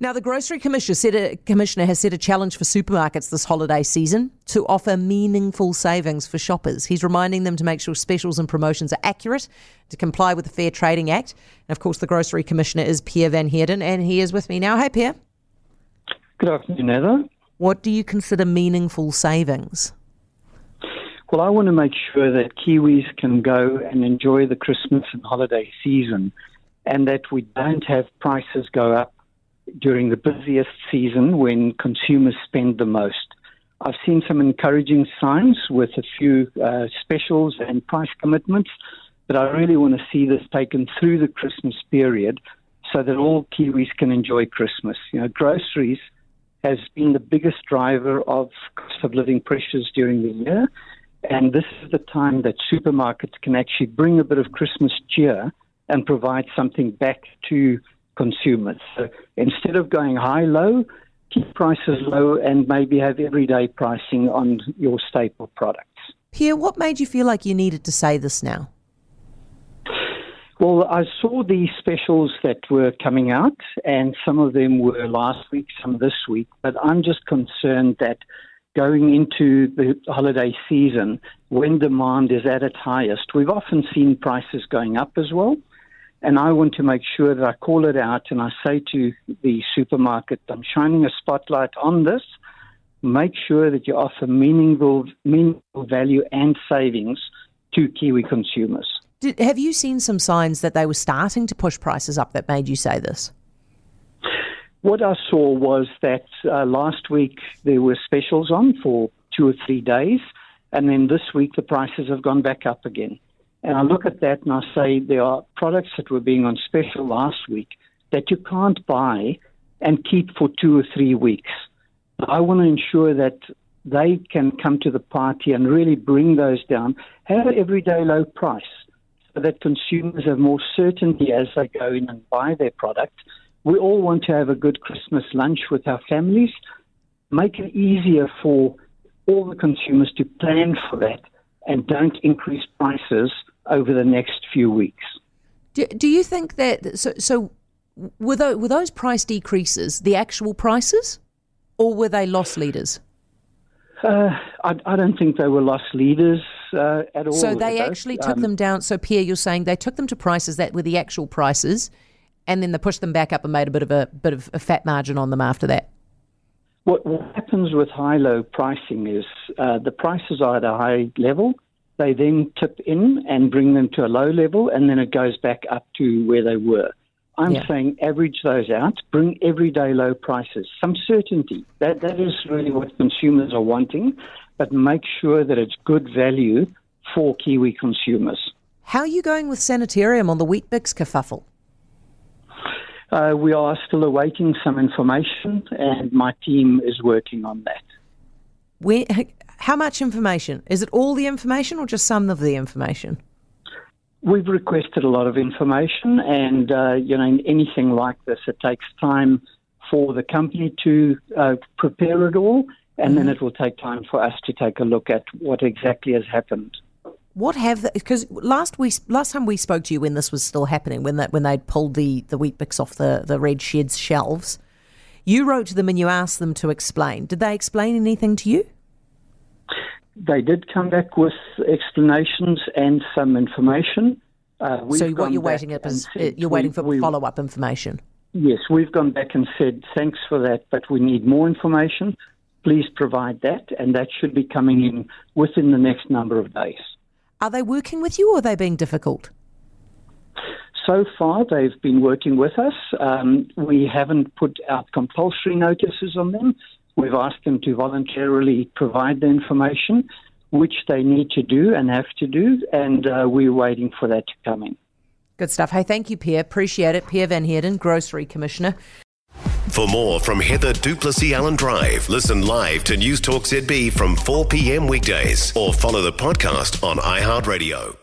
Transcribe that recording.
Now, the Grocery Commissioner, said a, Commissioner has set a challenge for supermarkets this holiday season to offer meaningful savings for shoppers. He's reminding them to make sure specials and promotions are accurate, to comply with the Fair Trading Act. And of course, the Grocery Commissioner is Pierre Van Heerden, and he is with me now. Hey, Pierre. Good afternoon, Heather. What do you consider meaningful savings? Well, I want to make sure that Kiwis can go and enjoy the Christmas and holiday season and that we don't have prices go up during the busiest season when consumers spend the most. I've seen some encouraging signs with a few uh, specials and price commitments, but I really want to see this taken through the Christmas period so that all Kiwis can enjoy Christmas. You know, groceries has been the biggest driver of cost of living pressures during the year, and this is the time that supermarkets can actually bring a bit of Christmas cheer and provide something back to consumers. So instead of going high low, keep prices low and maybe have everyday pricing on your staple products. Pierre, what made you feel like you needed to say this now? Well, I saw the specials that were coming out, and some of them were last week, some this week. But I'm just concerned that going into the holiday season, when demand is at its highest, we've often seen prices going up as well. And I want to make sure that I call it out and I say to the supermarket, I'm shining a spotlight on this. Make sure that you offer meaningful, meaningful value and savings to Kiwi consumers. Did, have you seen some signs that they were starting to push prices up that made you say this? What I saw was that uh, last week there were specials on for two or three days, and then this week the prices have gone back up again. And I look at that and I say there are products that were being on special last week that you can't buy and keep for two or three weeks. I want to ensure that they can come to the party and really bring those down, have an everyday low price so that consumers have more certainty as they go in and buy their product. We all want to have a good Christmas lunch with our families. Make it easier for all the consumers to plan for that and don't increase prices over the next few weeks. Do, do you think that so so were those, were those price decreases the actual prices, or were they loss leaders? Uh, I, I, don't think they were loss leaders uh, at all. So they actually took um, them down. So Pierre, you're saying they took them to prices that were the actual prices, and then they pushed them back up and made a bit of a bit of a fat margin on them after that. What, what happens with high-low pricing is uh, the prices are at a high level they then tip in and bring them to a low level, and then it goes back up to where they were. I'm yeah. saying average those out, bring everyday low prices, some certainty. That that is really what consumers are wanting, but make sure that it's good value for Kiwi consumers. How are you going with Sanitarium on the Weet-Bix kerfuffle? Uh, we are still awaiting some information, and my team is working on that. Where, how much information? Is it all the information or just some of the information? We've requested a lot of information, and uh, you know, in anything like this, it takes time for the company to uh, prepare it all, and mm-hmm. then it will take time for us to take a look at what exactly has happened. What have because last we last time we spoke to you when this was still happening when that when they'd pulled the the Weet-Bix off the the red sheds shelves, you wrote to them and you asked them to explain. Did they explain anything to you? They did come back with explanations and some information. Uh, so what you're waiting up is you're waiting for follow up information. Yes, we've gone back and said thanks for that, but we need more information. Please provide that, and that should be coming in within the next number of days. Are they working with you, or are they being difficult? So far, they've been working with us. Um, we haven't put out compulsory notices on them. We've asked them to voluntarily provide the information, which they need to do and have to do, and uh, we're waiting for that to come in. Good stuff. Hey, thank you, Pierre. Appreciate it. Pierre Van Heerden, Grocery Commissioner. For more from Heather du Plessis-Allen Drive, listen live to News Talk ZB from 4 p.m. weekdays or follow the podcast on iHeartRadio.